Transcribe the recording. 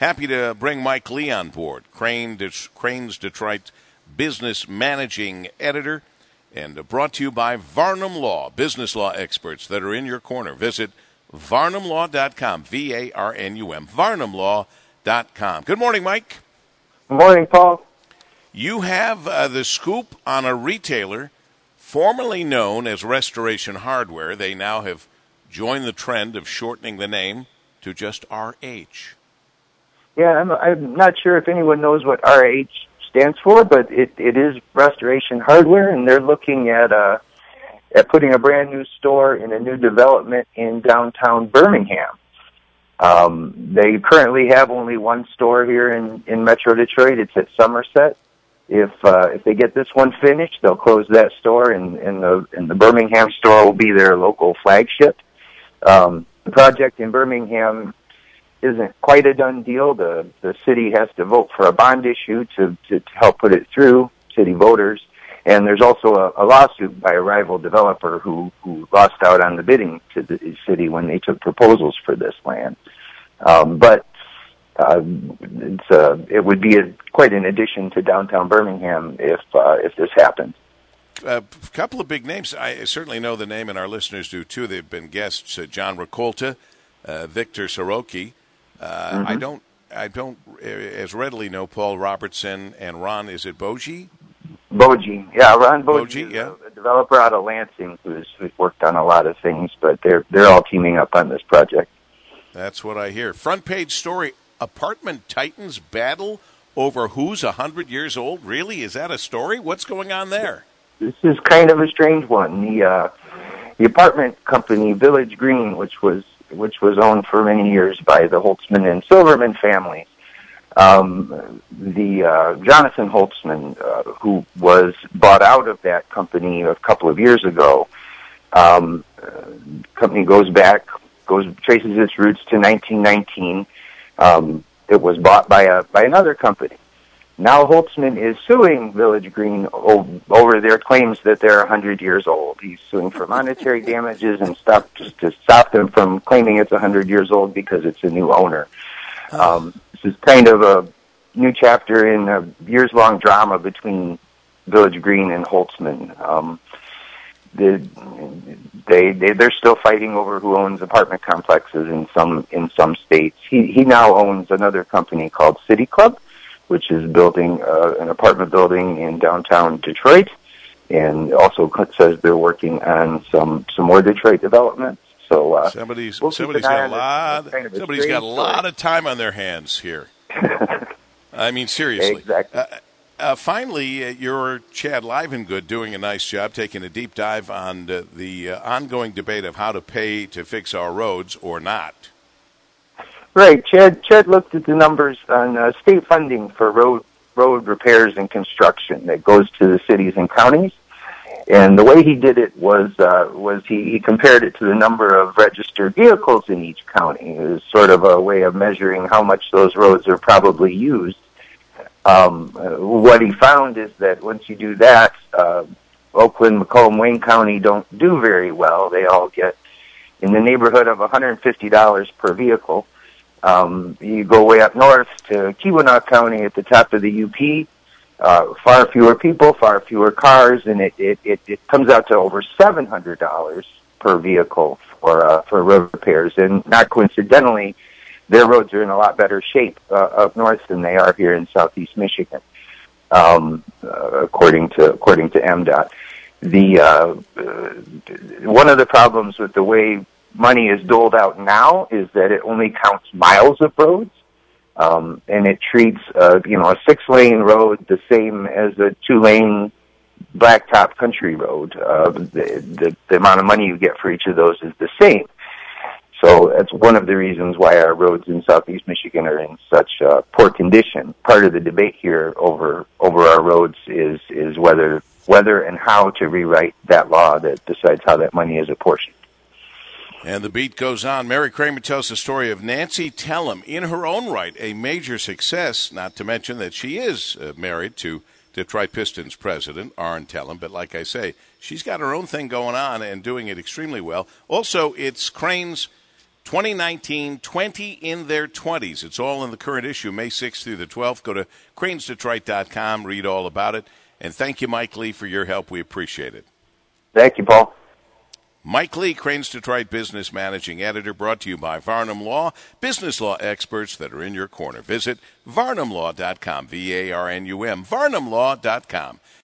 Happy to bring Mike Lee on board, Crain, Crain's Detroit business managing editor, and brought to you by Varnum Law, business law experts that are in your corner. Visit varnumlaw.com, V A R N U M, varnumlaw.com. Good morning, Mike. Good morning, Paul. You have uh, the scoop on a retailer formerly known as Restoration Hardware. They now have joined the trend of shortening the name to just RH. Yeah, I'm, I'm not sure if anyone knows what RH stands for, but it, it is Restoration Hardware, and they're looking at uh, at putting a brand new store in a new development in downtown Birmingham. Um, they currently have only one store here in, in Metro Detroit. It's at Somerset. If uh, if they get this one finished, they'll close that store, and, and the and the Birmingham store will be their local flagship. Um, the project in Birmingham isn't quite a done deal. The the city has to vote for a bond issue to to, to help put it through city voters, and there's also a, a lawsuit by a rival developer who who lost out on the bidding to the city when they took proposals for this land. Um, but uh, it's uh, it would be a, quite an addition to downtown Birmingham if uh, if this happened. A couple of big names. I certainly know the name, and our listeners do too. They've been guests: uh, John Rakolta, uh, Victor Saroki. Uh, mm-hmm. I don't, I don't as readily know Paul Robertson and Ron. Is it Boji? Boji, yeah, Ron Boji, Boji yeah. a developer out of Lansing who's, who's worked on a lot of things, but they're they're all teaming up on this project. That's what I hear. Front page story: Apartment Titans battle over who's a hundred years old. Really, is that a story? What's going on there? This is kind of a strange one. The uh, the apartment company Village Green, which was which was owned for many years by the Holtzman and Silverman families. Um, the uh, Jonathan Holtzman, uh, who was bought out of that company a couple of years ago, um, uh, company goes back, goes traces its roots to 1919. Um, it was bought by a by another company. Now Holtzman is suing Village Green over their claims that they're 100 years old. He's suing for monetary damages and stuff just to stop them from claiming it's 100 years old because it's a new owner. Um, this is kind of a new chapter in a years-long drama between Village Green and Holtzman. Um, the, they they they're still fighting over who owns apartment complexes in some in some states. He he now owns another company called City Club which is building uh, an apartment building in downtown Detroit, and also says they're working on some some more Detroit developments. So uh, somebody's we'll somebody's got a lot. Kind of somebody's got a lot of time on their hands here. I mean, seriously. Exactly. Uh, uh, finally, uh, you're Chad Livengood doing a nice job taking a deep dive on uh, the uh, ongoing debate of how to pay to fix our roads or not. Right. Chad Chad looked at the numbers on uh, state funding for road road repairs and construction that goes to the cities and counties. And the way he did it was uh, was he, he compared it to the number of registered vehicles in each county. It was sort of a way of measuring how much those roads are probably used. Um, what he found is that once you do that, uh, Oakland, Macomb, Wayne County don't do very well. They all get in the neighborhood of $150 per vehicle. Um, you go way up north to Keweenaw County at the top of the UP. Uh, far fewer people, far fewer cars, and it, it, it, it comes out to over seven hundred dollars per vehicle for uh, for road repairs. And not coincidentally, their roads are in a lot better shape uh, up north than they are here in southeast Michigan, um, uh, according to according to MDOT. The uh, uh, one of the problems with the way money is doled out now is that it only counts miles of roads, um, and it treats uh, you know a six lane road the same as a two lane blacktop country road. Uh, the, the the amount of money you get for each of those is the same. So that's one of the reasons why our roads in southeast Michigan are in such uh, poor condition. Part of the debate here over over our roads is is whether whether and how to rewrite that law that decides how that money is apportioned. And the beat goes on. Mary Kramer tells the story of Nancy Tellem, in her own right, a major success, not to mention that she is uh, married to Detroit Pistons president, Arn Tellem. But like I say, she's got her own thing going on and doing it extremely well. Also, it's Crain's 2019, 20 in their 20s. It's all in the current issue, May 6th through the 12th. Go to crainsdetroit.com, read all about it. And thank you, Mike Lee, for your help. We appreciate it. Thank you, Paul. Mike Lee, Crain's Detroit Business Managing Editor, brought to you by Varnum Law, business law experts that are in your corner. Visit varnumlaw.com, V A R N U M, varnumlaw.com.